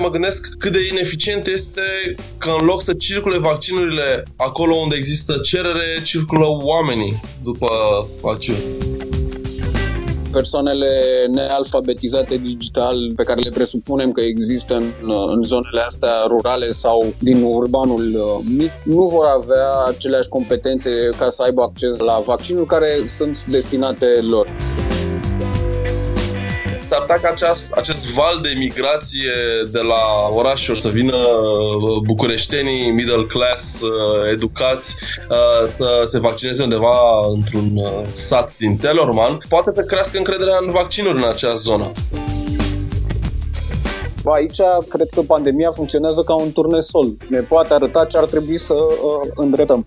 mă gândesc cât de ineficient este că în loc să circule vaccinurile acolo unde există cerere, circulă oamenii după vaccin. Persoanele nealfabetizate digital pe care le presupunem că există în, în zonele astea rurale sau din urbanul uh, mic nu vor avea aceleași competențe ca să aibă acces la vaccinuri care sunt destinate lor s-ar putea ca aceast, acest val de migrație de la orașuri să vină uh, bucureștenii, middle class, uh, educați, uh, să se vaccineze undeva într-un sat din Telorman, poate să crească încrederea în vaccinuri în acea zonă. Aici cred că pandemia funcționează ca un turnesol. Ne poate arăta ce ar trebui să uh, îndreptăm.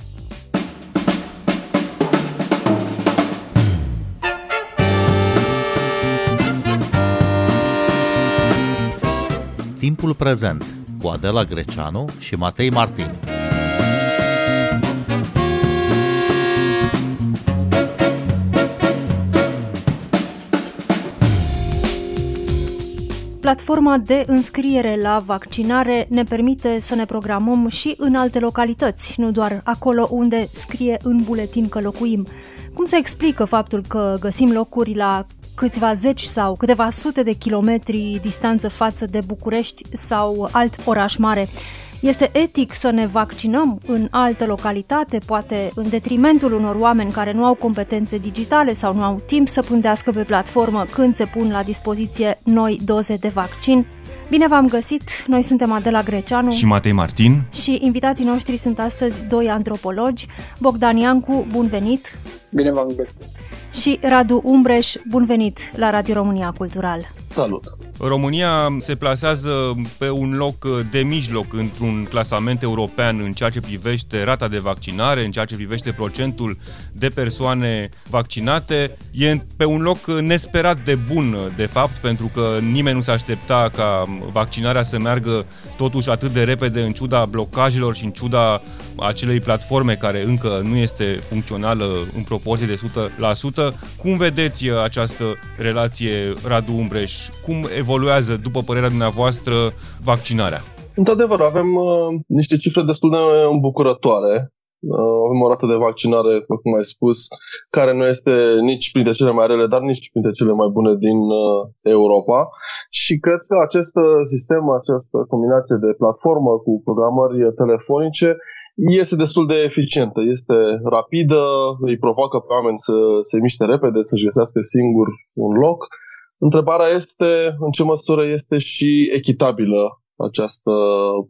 Timpul prezent cu Adela Greceanu și Matei Martin. Platforma de înscriere la vaccinare ne permite să ne programăm și în alte localități, nu doar acolo unde scrie în buletin că locuim. Cum se explică faptul că găsim locuri la câțiva zeci sau câteva sute de kilometri distanță față de București sau alt oraș mare. Este etic să ne vaccinăm în altă localitate, poate în detrimentul unor oameni care nu au competențe digitale sau nu au timp să pândească pe platformă când se pun la dispoziție noi doze de vaccin? Bine v-am găsit! Noi suntem Adela Greceanu și Matei Martin și invitații noștri sunt astăzi doi antropologi. Bogdan Iancu, bun venit! Bine v-am găsit! Și Radu Umbreș, bun venit la Radio România Cultural! Salut! România se plasează pe un loc de mijloc într-un clasament european în ceea ce privește rata de vaccinare, în ceea ce privește procentul de persoane vaccinate. E pe un loc nesperat de bun, de fapt, pentru că nimeni nu se aștepta ca vaccinarea să meargă totuși atât de repede în ciuda blocajelor și în ciuda acelei platforme care încă nu este funcțională în proporție de 100%. Cum vedeți această relație, Radu Umbreș? Cum evoluează, după părerea dumneavoastră, vaccinarea? Într-adevăr, avem uh, niște cifre destul de îmbucurătoare. Uh, avem o rată de vaccinare, cum ai spus, care nu este nici printre cele mai rele, dar nici printre cele mai bune din uh, Europa. Și cred că acest uh, sistem, această combinație de platformă cu programări telefonice este destul de eficientă, este rapidă, îi provoacă pe oameni să se miște repede, să-și găsească singur un loc Întrebarea este în ce măsură este și echitabilă această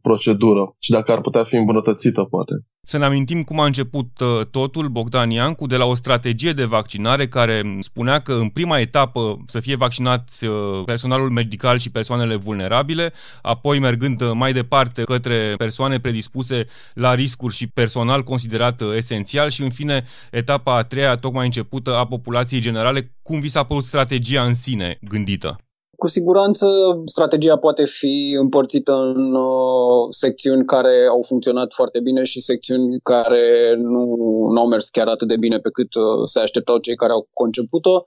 procedură și dacă ar putea fi îmbunătățită, poate. Să ne amintim cum a început uh, totul, Bogdan Iancu, de la o strategie de vaccinare care spunea că în prima etapă să fie vaccinați uh, personalul medical și persoanele vulnerabile, apoi mergând uh, mai departe către persoane predispuse la riscuri și personal considerat esențial și în fine etapa a treia, tocmai începută a populației generale. Cum vi s-a părut strategia în sine gândită? Cu siguranță, strategia poate fi împărțită în uh, secțiuni care au funcționat foarte bine și secțiuni care nu, nu au mers chiar atât de bine pe cât uh, se așteptau cei care au conceput-o.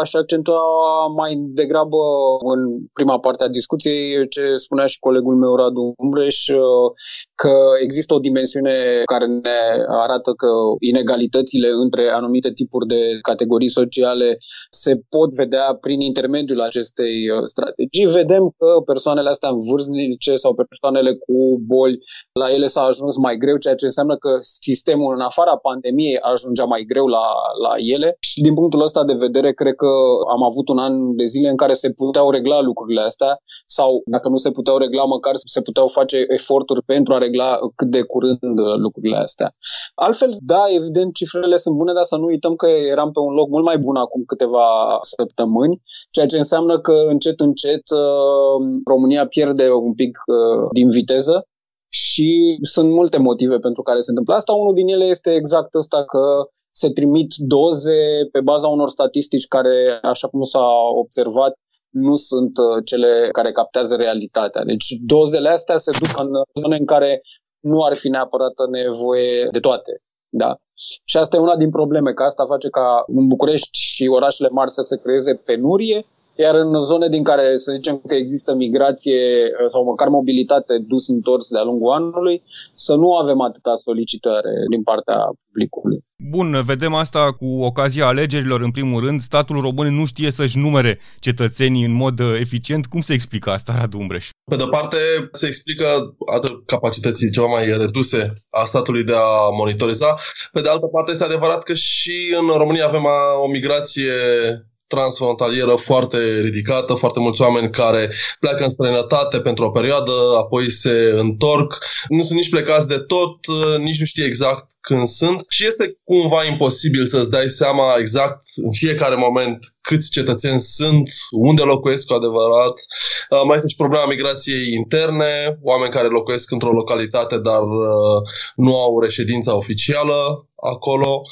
Aș accentua mai degrabă în prima parte a discuției ce spunea și colegul meu Radu Umbreș, uh, că există o dimensiune care ne arată că inegalitățile între anumite tipuri de categorii sociale se pot vedea prin intermediul acestei uh, strategii, vedem că persoanele astea vârstnice sau persoanele cu boli, la ele s-a ajuns mai greu, ceea ce înseamnă că sistemul în afara pandemiei ajungea mai greu la, la ele și din punctul ăsta de vedere cred că am avut un an de zile în care se puteau regla lucrurile astea sau dacă nu se puteau regla, măcar se puteau face eforturi pentru a regla cât de curând lucrurile astea. Altfel, da, evident, cifrele sunt bune, dar să nu uităm că eram pe un loc mult mai bun acum câteva săptămâni, ceea ce înseamnă că încet încet, încet uh, România pierde un pic uh, din viteză și sunt multe motive pentru care se întâmplă asta. Unul din ele este exact ăsta că se trimit doze pe baza unor statistici care, așa cum s-a observat, nu sunt uh, cele care captează realitatea. Deci dozele astea se duc în zone în care nu ar fi neapărat nevoie de toate. Da? Și asta e una din probleme, că asta face ca în București și orașele mari să se creeze penurie Iar în zone din care să zicem că există migrație sau măcar mobilitate dus-întors de-a lungul anului, să nu avem atâta solicitare din partea publicului. Bun, vedem asta cu ocazia alegerilor, în primul rând. Statul român nu știe să-și numere cetățenii în mod uh, eficient. Cum se explică asta, Radu Umbreș? Pe de parte, se explică atât capacității ceva mai reduse a statului de a monitoriza. Pe de altă parte, este adevărat că și în România avem o migrație transfrontalieră foarte ridicată, foarte mulți oameni care pleacă în străinătate pentru o perioadă, apoi se întorc, nu sunt nici plecați de tot, nici nu știe exact când sunt și este cumva imposibil să-ți dai seama exact în fiecare moment câți cetățeni sunt, unde locuiesc cu adevărat. Uh, mai este și problema migrației interne, oameni care locuiesc într-o localitate, dar uh, nu au reședința oficială acolo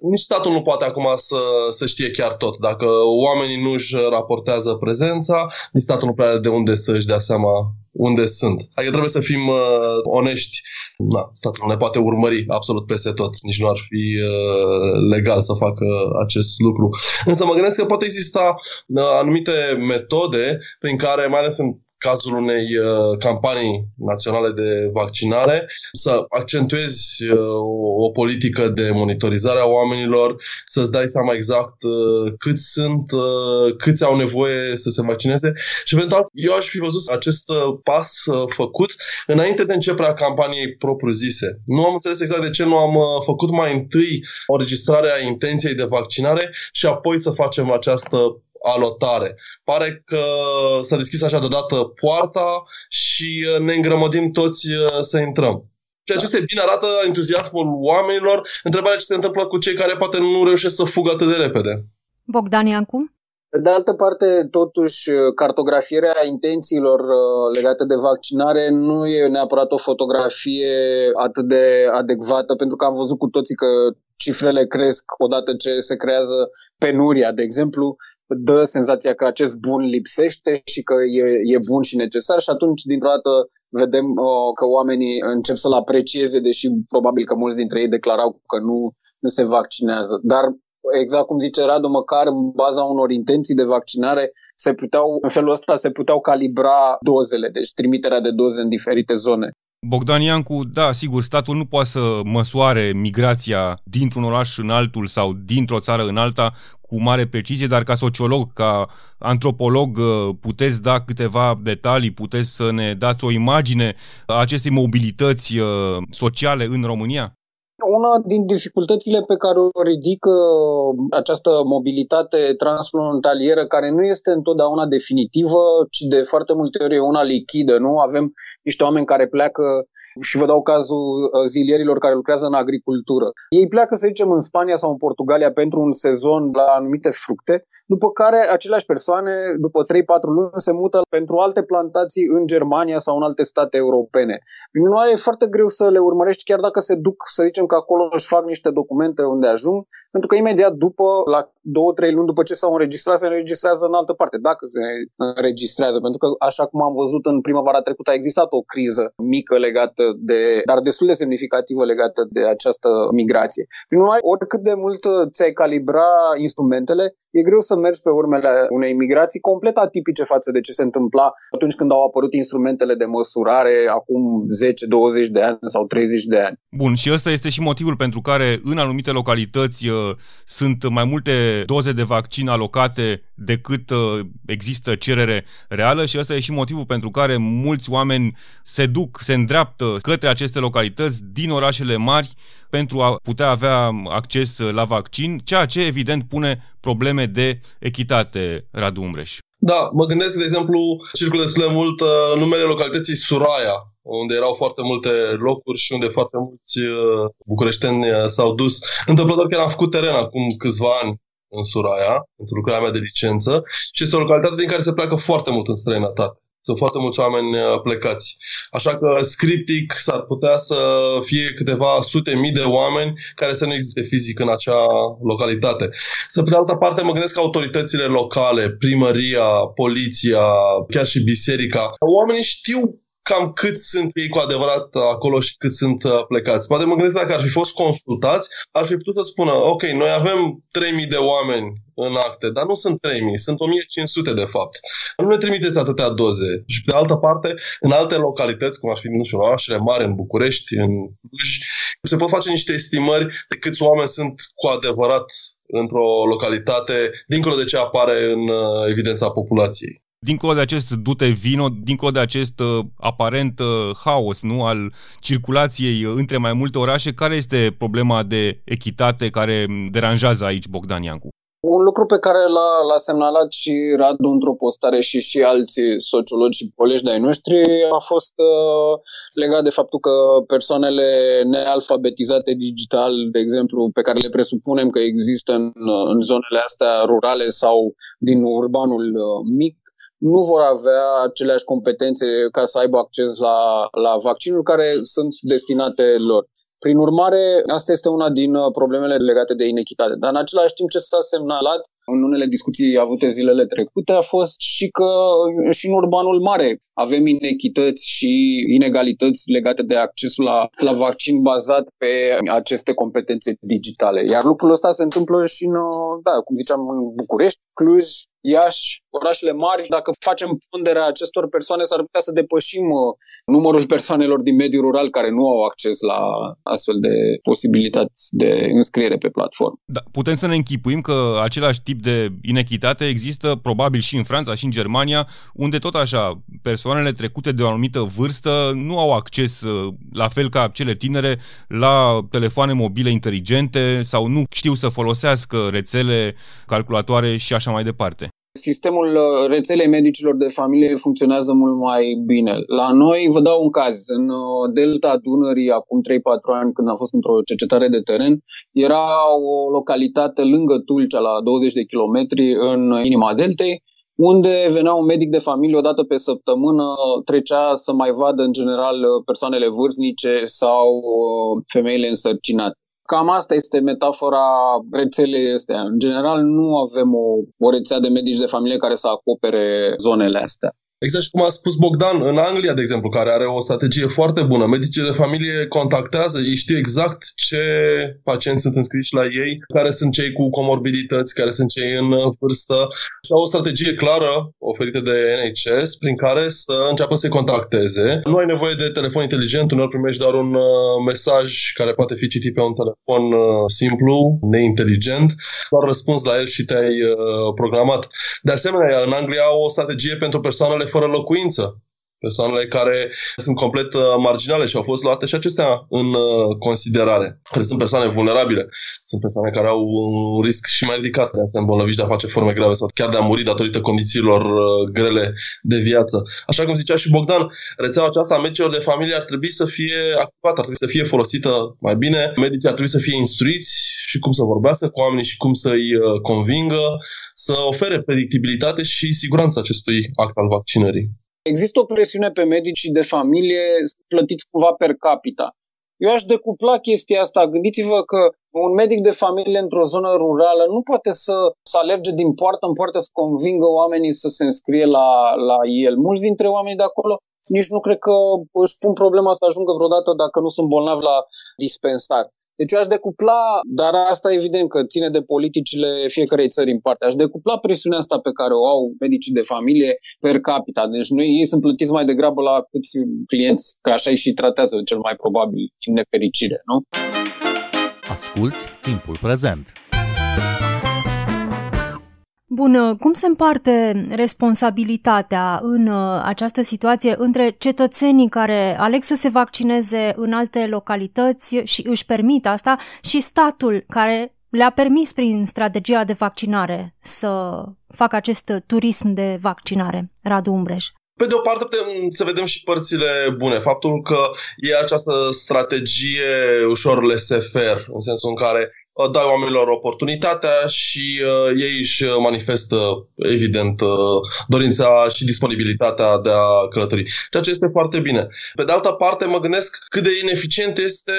nici statul nu poate acum să, să știe chiar tot. Dacă oamenii nu își raportează prezența, nici statul nu prea are de unde să își dea seama unde sunt. Adică trebuie să fim uh, onești. Na, statul nu ne poate urmări absolut peste tot. Nici nu ar fi uh, legal să facă acest lucru. Însă mă gândesc că pot exista uh, anumite metode prin care, mai ales în cazul unei uh, campanii naționale de vaccinare, să accentuezi uh, o, o politică de monitorizare a oamenilor, să-ți dai seama exact uh, cât sunt, uh, câți au nevoie să se vaccineze și eventual eu aș fi văzut acest uh, pas uh, făcut înainte de începerea campaniei propriu-zise. Nu am înțeles exact de ce nu am uh, făcut mai întâi o registrare a intenției de vaccinare și apoi să facem această alotare. Pare că s-a deschis așa deodată poarta și uh, ne îngrămădim toți uh, să intrăm. Ceea ce este bine arată entuziasmul oamenilor. Întrebarea ce se întâmplă cu cei care poate nu reușesc să fugă atât de repede. Bogdan Iancu? De altă parte, totuși, cartografierea intențiilor uh, legate de vaccinare nu e neapărat o fotografie atât de adecvată, pentru că am văzut cu toții că cifrele cresc odată ce se creează penuria, de exemplu, dă senzația că acest bun lipsește și că e, e bun și necesar și atunci, dintr-o dată, vedem uh, că oamenii încep să-l aprecieze, deși probabil că mulți dintre ei declarau că nu, nu se vaccinează. Dar exact cum zice Radu, măcar în baza unor intenții de vaccinare, se puteau, în felul ăsta se puteau calibra dozele, deci trimiterea de doze în diferite zone. Bogdan Iancu, da, sigur, statul nu poate să măsoare migrația dintr-un oraș în altul sau dintr-o țară în alta cu mare precizie, dar ca sociolog, ca antropolog, uh, puteți da câteva detalii, puteți să ne dați o imagine a acestei mobilități uh, sociale în România? Una din dificultățile pe care o ridică această mobilitate transfrontalieră, care nu este întotdeauna definitivă, ci de foarte multe ori e una lichidă, nu? Avem niște oameni care pleacă și vă dau cazul uh, zilierilor care lucrează în agricultură. Ei pleacă, să zicem, în Spania sau în Portugalia pentru un sezon la anumite fructe, după care aceleași persoane, după 3-4 luni, se mută pentru alte plantații în Germania sau în alte state europene. Prin urmare, e foarte greu să le urmărești, chiar dacă se duc, să zicem că acolo își fac niște documente unde ajung, pentru că imediat după, la 2-3 luni după ce s-au înregistrat, se înregistrează în altă parte, dacă se înregistrează. Pentru că, așa cum am văzut în primăvara trecută, a existat o criză mică legată de, dar destul de semnificativă legată de această migrație. Prin urmare, oricât de mult ți-ai calibra instrumentele, e greu să mergi pe urmele unei migrații complet atipice față de ce se întâmpla atunci când au apărut instrumentele de măsurare acum 10-20 de ani sau 30 de ani. Bun, și ăsta este și motivul pentru care în anumite localități uh, sunt mai multe doze de vaccin alocate decât uh, există cerere reală și ăsta e și motivul pentru care mulți oameni se duc, se îndreaptă către aceste localități din orașele mari pentru a putea avea acces la vaccin, ceea ce evident pune probleme de echitate, Radu Umbreș. Da, mă gândesc, de exemplu, circulă destul de mult uh, numele localității Suraia, unde erau foarte multe locuri și unde foarte mulți uh, bucureșteni uh, s-au dus. Întâmplător că am făcut teren acum câțiva ani în Suraia, pentru lucrarea mea de licență, și este o localitate din care se pleacă foarte mult în străinătate. Sunt foarte mulți oameni uh, plecați. Așa că scriptic s-ar putea să fie câteva sute mii de oameni care să nu existe fizic în acea localitate. Să pe de altă parte mă gândesc că autoritățile locale, primăria, poliția, chiar și biserica, oamenii știu cam cât sunt ei cu adevărat acolo și cât sunt uh, plecați. Poate mă gândesc dacă ar fi fost consultați, ar fi putut să spună, ok, noi avem 3000 de oameni în acte, dar nu sunt 3000, sunt 1500 de fapt. Nu ne trimiteți atâtea doze. Și pe de altă parte, în alte localități, cum ar fi, nu știu, orașele mari, în București, în Cluj, se pot face niște estimări de câți oameni sunt cu adevărat într-o localitate, dincolo de ce apare în uh, evidența populației dincolo de acest dute vino, dincolo de acest uh, aparent uh, haos nu, al circulației uh, între mai multe orașe, care este problema de echitate care deranjează aici Bogdan Iancu? Un lucru pe care l-a, l-a semnalat și Radu într-o postare și și alți sociologi și colegi de-ai noștri a fost uh, legat de faptul că persoanele nealfabetizate digital, de exemplu, pe care le presupunem că există în, în zonele astea rurale sau din urbanul uh, mic, nu vor avea aceleași competențe ca să aibă acces la, la vaccinuri care sunt destinate lor. Prin urmare, asta este una din uh, problemele legate de inechitate. Dar în același timp ce s-a semnalat în unele discuții avute zilele trecute a fost și că și în urbanul mare avem inechități și inegalități legate de accesul la, la vaccin bazat pe aceste competențe digitale. Iar lucrul ăsta se întâmplă și în, da, cum ziceam, în București, Cluj, Iași, orașele mari, dacă facem ponderea acestor persoane, s-ar putea să depășim uh, numărul persoanelor din mediul rural care nu au acces la astfel de posibilități de înscriere pe platformă. Da, putem să ne închipuim că același tip de inechitate există probabil și în Franța și în Germania, unde tot așa persoanele trecute de o anumită vârstă nu au acces, uh, la fel ca cele tinere, la telefoane mobile inteligente sau nu știu să folosească rețele, calculatoare și așa mai departe. Sistemul uh, rețelei medicilor de familie funcționează mult mai bine. La noi, vă dau un caz, în uh, delta Dunării, acum 3-4 ani, când am fost într-o cercetare de teren, era o localitate lângă Tulcea, la 20 de kilometri, în inima deltei, unde venea un medic de familie o dată pe săptămână, trecea să mai vadă în general persoanele vârstnice sau uh, femeile însărcinate. Cam asta este metafora rețelei astea. În general, nu avem o, o rețea de medici de familie care să acopere zonele astea. Exact și cum a spus Bogdan, în Anglia, de exemplu, care are o strategie foarte bună, medicii de familie contactează, ei știu exact ce pacienți sunt înscriși la ei, care sunt cei cu comorbidități, care sunt cei în vârstă și au o strategie clară oferită de NHS prin care să înceapă să-i contacteze. Nu ai nevoie de telefon inteligent, uneori primești doar un uh, mesaj care poate fi citit pe un telefon uh, simplu, neinteligent, doar răspuns la el și te-ai uh, programat. De asemenea, în Anglia au o strategie pentru persoanele fără locuință persoanele care sunt complet uh, marginale și au fost luate și acestea în uh, considerare, care sunt persoane vulnerabile, sunt persoane care au un risc și mai ridicat de a se îmbolnăvi de a face forme grave sau chiar de a muri datorită condițiilor uh, grele de viață. Așa cum zicea și Bogdan, rețeaua aceasta a medicilor de familie ar trebui să fie activată, ar trebui să fie folosită mai bine, medicii ar trebui să fie instruiți și cum să vorbească cu oamenii și cum să-i convingă, să ofere predictibilitate și siguranță acestui act al vaccinării. Există o presiune pe medicii de familie plătiți cumva per capita. Eu aș decupla chestia asta. Gândiți-vă că un medic de familie într-o zonă rurală nu poate să, să alerge din poartă în poartă să convingă oamenii să se înscrie la, la el. Mulți dintre oamenii de acolo nici nu cred că își pun problema să ajungă vreodată dacă nu sunt bolnavi la dispensar. Deci eu aș decupla, dar asta evident că ține de politicile fiecarei țări în parte, aș decupla presiunea asta pe care o au medicii de familie per capita. Deci noi, ei sunt plătiți mai degrabă la câți clienți, că așa și tratează cel mai probabil în nefericire, nu? Asculți timpul prezent. Bun, cum se împarte responsabilitatea în uh, această situație între cetățenii care aleg să se vaccineze în alte localități și își permit asta și statul care le-a permis prin strategia de vaccinare să facă acest turism de vaccinare? Radu Umbreș. Pe de o parte putem să vedem și părțile bune. Faptul că e această strategie ușor laissez-faire, în sensul în care Uh, dai oamenilor oportunitatea și uh, ei își manifestă, evident, uh, dorința și disponibilitatea de a călători. Ceea ce este foarte bine. Pe de altă parte, mă gândesc cât de ineficient este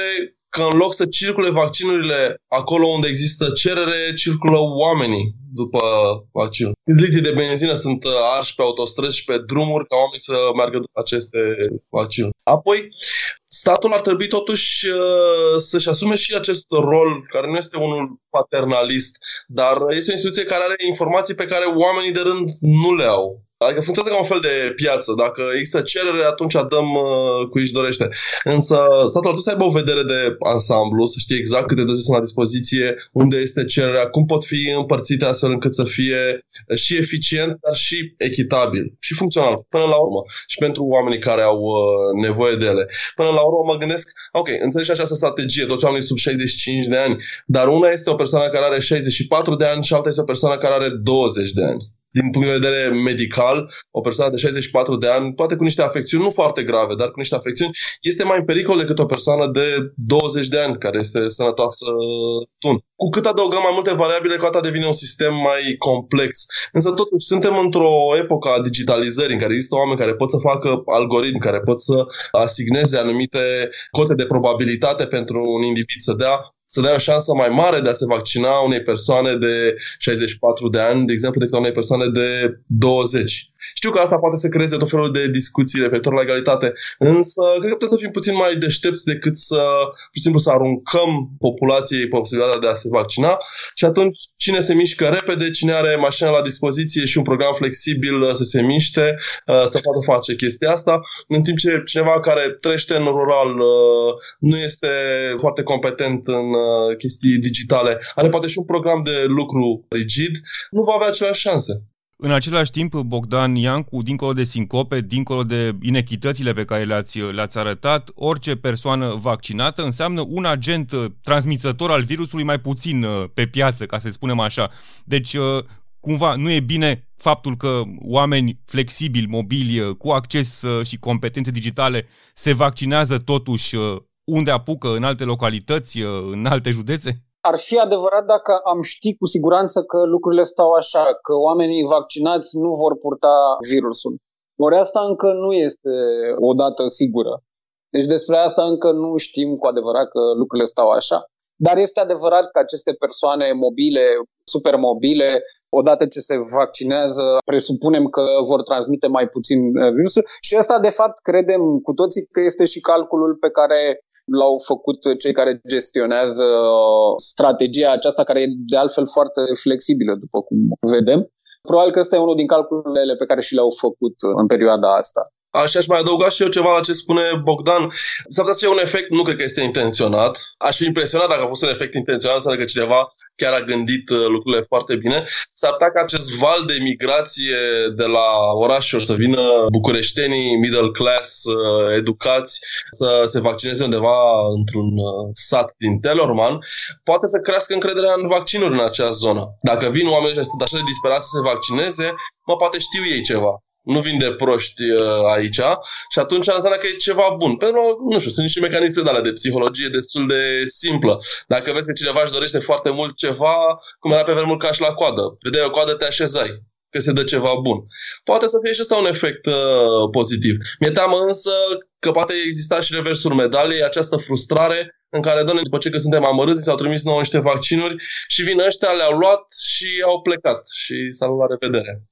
că în loc să circule vaccinurile acolo unde există cerere, circulă oamenii după vaccin. Litri de benzină sunt uh, arși pe autostrăzi și pe drumuri ca oamenii să meargă după aceste vaccinuri. Apoi, statul ar trebui totuși uh, să-și asume și acest rol, care nu este unul paternalist, dar este o instituție care are informații pe care oamenii de rând nu le au. Adică funcționează ca un fel de piață. Dacă există cerere, atunci dăm uh, cu își dorește. Însă statul ar trebui să aibă o vedere de ansamblu, să știe exact câte doze sunt la dispoziție, unde este cererea, cum pot fi împărțite astfel încât să fie și eficient, dar și echitabil și funcțional până la urmă și pentru oamenii care au uh, nevoie de ele. Până la urmă mă gândesc, ok, înțelegi această strategie, toți oamenii sub 65 de ani, dar una este o persoană care are 64 de ani și alta este o persoană care are 20 de ani din punct de vedere medical, o persoană de 64 de ani, poate cu niște afecțiuni nu foarte grave, dar cu niște afecțiuni, este mai în pericol decât o persoană de 20 de ani care este sănătoasă tun. Cu cât adăugăm mai multe variabile, cu atât devine un sistem mai complex. Însă totuși suntem într-o epocă a digitalizării în care există oameni care pot să facă algoritmi, care pot să asigneze anumite cote de probabilitate pentru un individ să dea să dea o șansă mai mare de a se vaccina unei persoane de 64 de ani, de exemplu, decât unei persoane de 20. Știu că asta poate să creeze tot felul de discuții referitor la egalitate, însă cred că putem să fim puțin mai deștepți decât să, pur și simplu, să aruncăm populației posibilitatea de a se vaccina și atunci cine se mișcă repede, cine are mașina la dispoziție și un program flexibil uh, să se miște, uh, să poată face chestia asta, în timp ce cineva care trăiește în rural uh, nu este foarte competent în chestii digitale, are poate și un program de lucru rigid, nu va avea aceleași șanse. În același timp, Bogdan Iancu, dincolo de sincope, dincolo de inechitățile pe care le-ați, le-ați arătat, orice persoană vaccinată înseamnă un agent uh, transmițător al virusului mai puțin uh, pe piață, ca să spunem așa. Deci, uh, cumva, nu e bine faptul că oameni flexibili, mobili, cu acces și competențe digitale se vaccinează totuși unde apucă, în alte localități, în alte județe? ar fi adevărat dacă am ști cu siguranță că lucrurile stau așa, că oamenii vaccinați nu vor purta virusul. Ori asta încă nu este o dată sigură. Deci despre asta încă nu știm cu adevărat că lucrurile stau așa. Dar este adevărat că aceste persoane mobile, super mobile, odată ce se vaccinează, presupunem că vor transmite mai puțin uh, virusul și asta, de fapt, credem cu toții că este și calculul pe care l-au făcut cei care gestionează strategia aceasta, care e de altfel foarte flexibilă, după cum vedem. Probabil că ăsta e unul din calculele pe care și le-au făcut în perioada asta. Aș, aș mai adăuga și eu ceva la ce spune Bogdan. S-ar putea să fie un efect, nu cred că este intenționat. Aș fi impresionat dacă a fost un efect intenționat, înseamnă că cineva chiar a gândit uh, lucrurile foarte bine. S-ar putea ca acest val de migrație de la orașuri să vină bucureștenii, middle class, uh, educați, să se vaccineze undeva într-un uh, sat din Telorman, poate să crească încrederea în vaccinuri în acea zonă. Dacă vin oameni și sunt așa de disperați să se vaccineze, mă, poate știu ei ceva nu vin de proști uh, aici și atunci înseamnă că e ceva bun. Pentru că, nu știu, sunt niște mecanisme de alea de psihologie destul de simplă. Dacă vezi că cineva își dorește foarte mult ceva, cum era pe vremuri ca și la coadă. Vedeai o coadă, te așezai că se dă ceva bun. Poate să fie și ăsta un efect uh, pozitiv. Mi-e teamă însă că poate exista și reversul medaliei, această frustrare în care, doamne, după ce că suntem amărâți, s-au trimis nouă niște vaccinuri și vin ăștia, le-au luat și au plecat și s-au la revedere.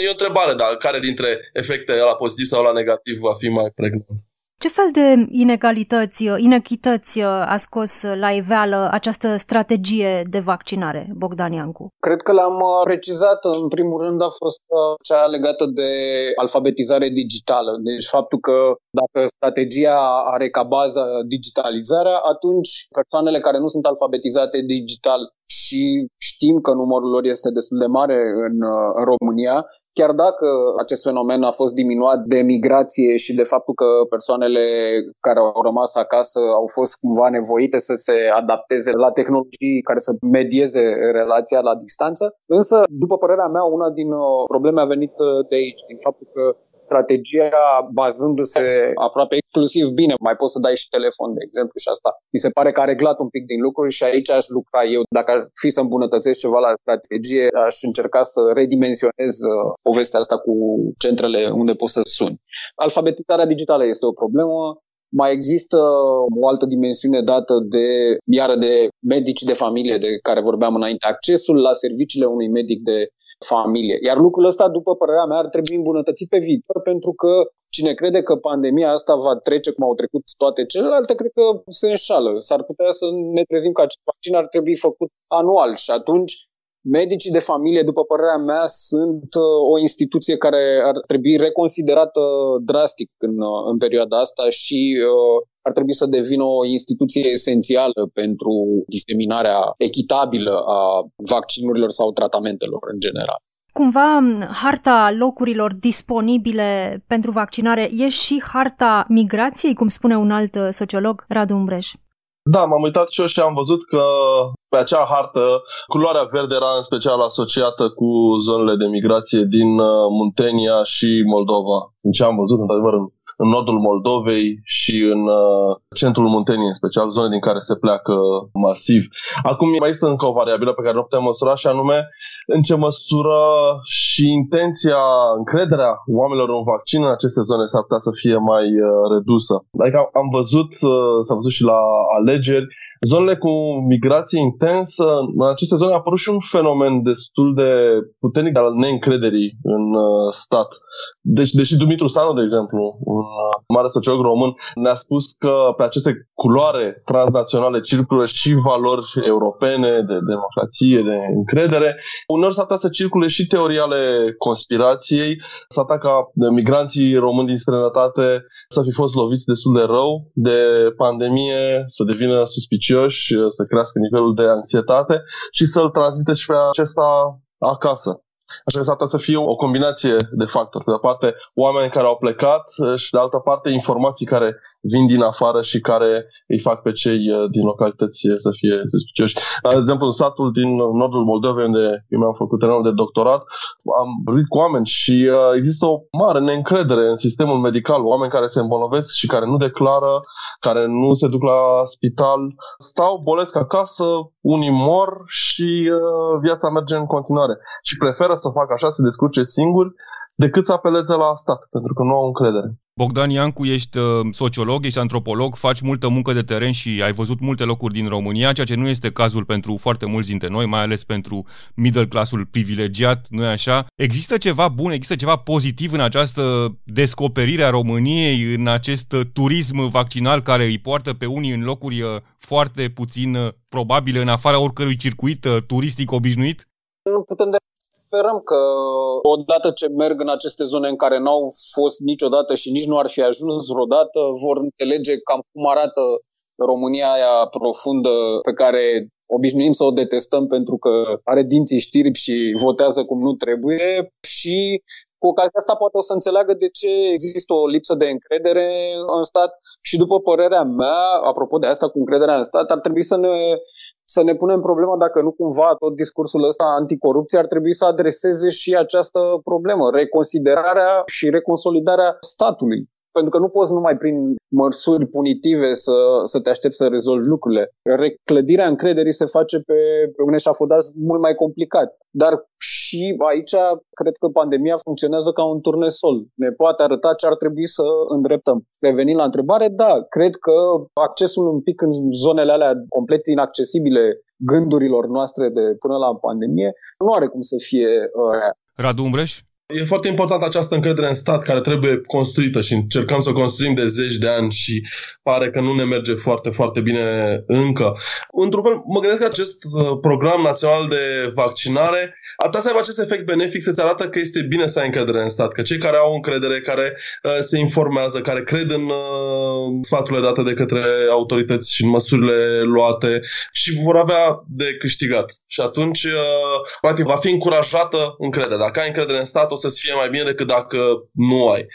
E o întrebare, dar care dintre efectele la pozitiv sau la negativ va fi mai pregnant? Ce fel de inegalități, inechități a scos la iveală această strategie de vaccinare, Bogdan Iancu? Cred că l-am uh, precizat. În primul rând a fost uh, cea legată de alfabetizare digitală. Deci faptul că dacă strategia are ca bază digitalizarea, atunci persoanele care nu sunt alfabetizate digital și știm că numărul lor este destul de mare în, uh, în România, chiar dacă acest fenomen a fost diminuat de migrație și de faptul că persoanele care au rămas acasă au fost cumva nevoite să se adapteze la tehnologii care să medieze relația la distanță. Însă, după părerea mea, una din uh, probleme a venit uh, de aici, din faptul că strategia bazându-se aproape exclusiv bine. Mai poți să dai și telefon, de exemplu, și asta. Mi se pare că a reglat un pic din lucruri și aici aș lucra eu. Dacă ar fi să îmbunătățesc ceva la strategie, aș încerca să redimensionez uh, povestea asta cu centrele unde poți să suni. Alfabetizarea digitală este o problemă, Mai există o altă dimensiune dată de, iară de medici de familie de care vorbeam înainte, accesul la serviciile unui medic de familie. Iar lucrul ăsta, după părerea mea, ar trebui îmbunătățit pe viitor pentru că cine crede că pandemia asta va trece cum au trecut toate celelalte, cred că se înșală. S-ar putea să ne trezim că acest vaccin ar trebui făcut anual și atunci Medicii de familie, după părerea mea, sunt uh, o instituție care ar trebui reconsiderată drastic în, uh, în perioada asta și uh, ar trebui să devină o instituție esențială pentru diseminarea echitabilă a vaccinurilor sau tratamentelor în general. Cumva, harta locurilor disponibile pentru vaccinare e și harta migrației, cum spune un alt sociolog, Radu Umbreș. Da, m-am uitat și eu și am văzut că pe acea hartă culoarea verde era în special asociată cu zonele de migrație din uh, Muntenia și Moldova. În ce am văzut, într-adevăr, în în nordul Moldovei și în uh, centrul Munteniei, în special, zone din care se pleacă masiv. Acum mai este încă o variabilă pe care nu putem măsura și anume în ce măsură și intenția, încrederea oamenilor în vaccin în aceste zone s-ar putea să fie mai uh, redusă. Adică am văzut, uh, s-a văzut și la alegeri, zonele cu migrație intensă, în aceste zone a apărut și un fenomen destul de puternic al neîncrederii în uh, stat. Deci, deși Dumitru Sanu, de exemplu, un uh, mare sociolog român, ne-a spus că pe aceste culoare transnaționale circulă și valori europene de democrație, de încredere. Uneori s-ar să circule și teorii ale conspirației, s-ar ca migranții români din străinătate să fi fost loviți destul de rău de pandemie, să devină suspicioși anxioși, să crească nivelul de anxietate și să-l transmite și pe acesta acasă. Așa că s-ar putea să fie o combinație de factori. Pe de o parte, oameni care au plecat și de altă parte, informații care vin din afară și care îi fac pe cei uh, din localități să fie suspicioși. De exemplu, în satul din nordul Moldovei, unde eu mi-am făcut terenul de doctorat, am vorbit cu oameni și uh, există o mare neîncredere în sistemul medical. Oameni care se îmbolnăvesc și care nu declară, care nu se duc la spital, stau, bolesc acasă, unii mor și uh, viața merge în continuare. Și preferă să facă așa, să descurce singuri, decât să apeleze la stat, pentru că nu au încredere. Bogdan Iancu, ești uh, sociolog, ești antropolog, faci multă muncă de teren și ai văzut multe locuri din România, ceea ce nu este cazul pentru foarte mulți dintre noi, mai ales pentru middle classul privilegiat, nu așa? Există ceva bun, există ceva pozitiv în această descoperire a României, în acest turism vaccinal care îi poartă pe unii în locuri uh, foarte puțin uh, probabile, în afara oricărui circuit turistic obișnuit? Nu putem de sperăm că odată ce merg în aceste zone în care n-au fost niciodată și nici nu ar fi ajuns vreodată, vor înțelege cam cum arată România aia profundă pe care obișnuim să o detestăm pentru că are dinții știrbi și votează cum nu trebuie. Și cu ocazia asta poate o să înțeleagă de ce există o lipsă de încredere în stat și după părerea mea, apropo de asta cu încrederea în stat, ar trebui să ne, să ne punem problema dacă nu cumva tot discursul ăsta anticorupție ar trebui să adreseze și această problemă, reconsiderarea și reconsolidarea statului pentru că nu poți numai prin măsuri punitive să, să te aștepți să rezolvi lucrurile. Reclădirea încrederii se face pe, pe un eșafodaz mult mai complicat. Dar și aici cred că pandemia funcționează ca un turnesol. Ne poate arăta ce ar trebui să îndreptăm. Revenind la întrebare, da, cred că accesul un pic în zonele alea complet inaccesibile gândurilor noastre de până la pandemie nu are cum să fie uh, Radu Umbreș? E foarte importantă această încredere în stat care trebuie construită și încercăm să o construim de zeci de ani și pare că nu ne merge foarte, foarte bine încă. Într-un fel, mă gândesc că acest uh, program național de vaccinare ar putea să aibă acest efect benefic să-ți arată că este bine să ai încredere în stat, că cei care au încredere, care uh, se informează, care cred în uh, sfaturile date de către autorități și în măsurile luate și vor avea de câștigat. Și atunci, uh, practic, va fi încurajată încrederea. Dacă ai încredere în stat, o să-ți fie mai bine decât dacă nu ai.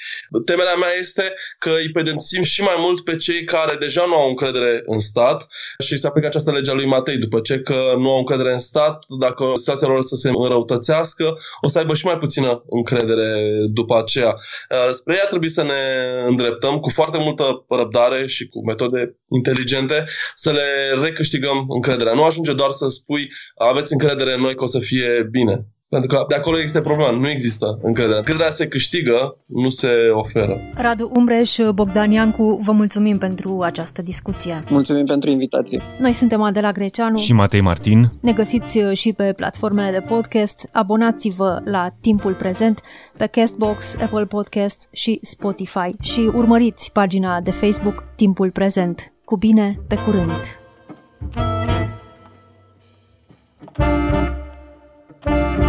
Temerea mea este că îi pedepsim și mai mult pe cei care deja nu au încredere în stat și se aplică această lege a lui Matei. După ce că nu au încredere în stat, dacă situația lor să se înrăutățească, o să aibă și mai puțină încredere după aceea. Uh, spre ea trebuie să ne îndreptăm cu foarte multă răbdare și cu metode inteligente să le recâștigăm încrederea. Nu ajunge doar să spui aveți încredere în noi că o să fie bine Pentru că de acolo este problema, nu există încredere. Încrederea se câștigă, nu se oferă. Radu Umbreș, Bogdan Iancu, vă mulțumim pentru această discuție. Mulțumim pentru invitație. Noi suntem Adela Greceanu și Matei Martin. Ne găsiți și pe platformele de podcast. Abonați-vă la Timpul Prezent pe Castbox, Apple Podcasts și Spotify și urmăriți pagina de Facebook Timpul Prezent. Cu bine, pe curând! thank you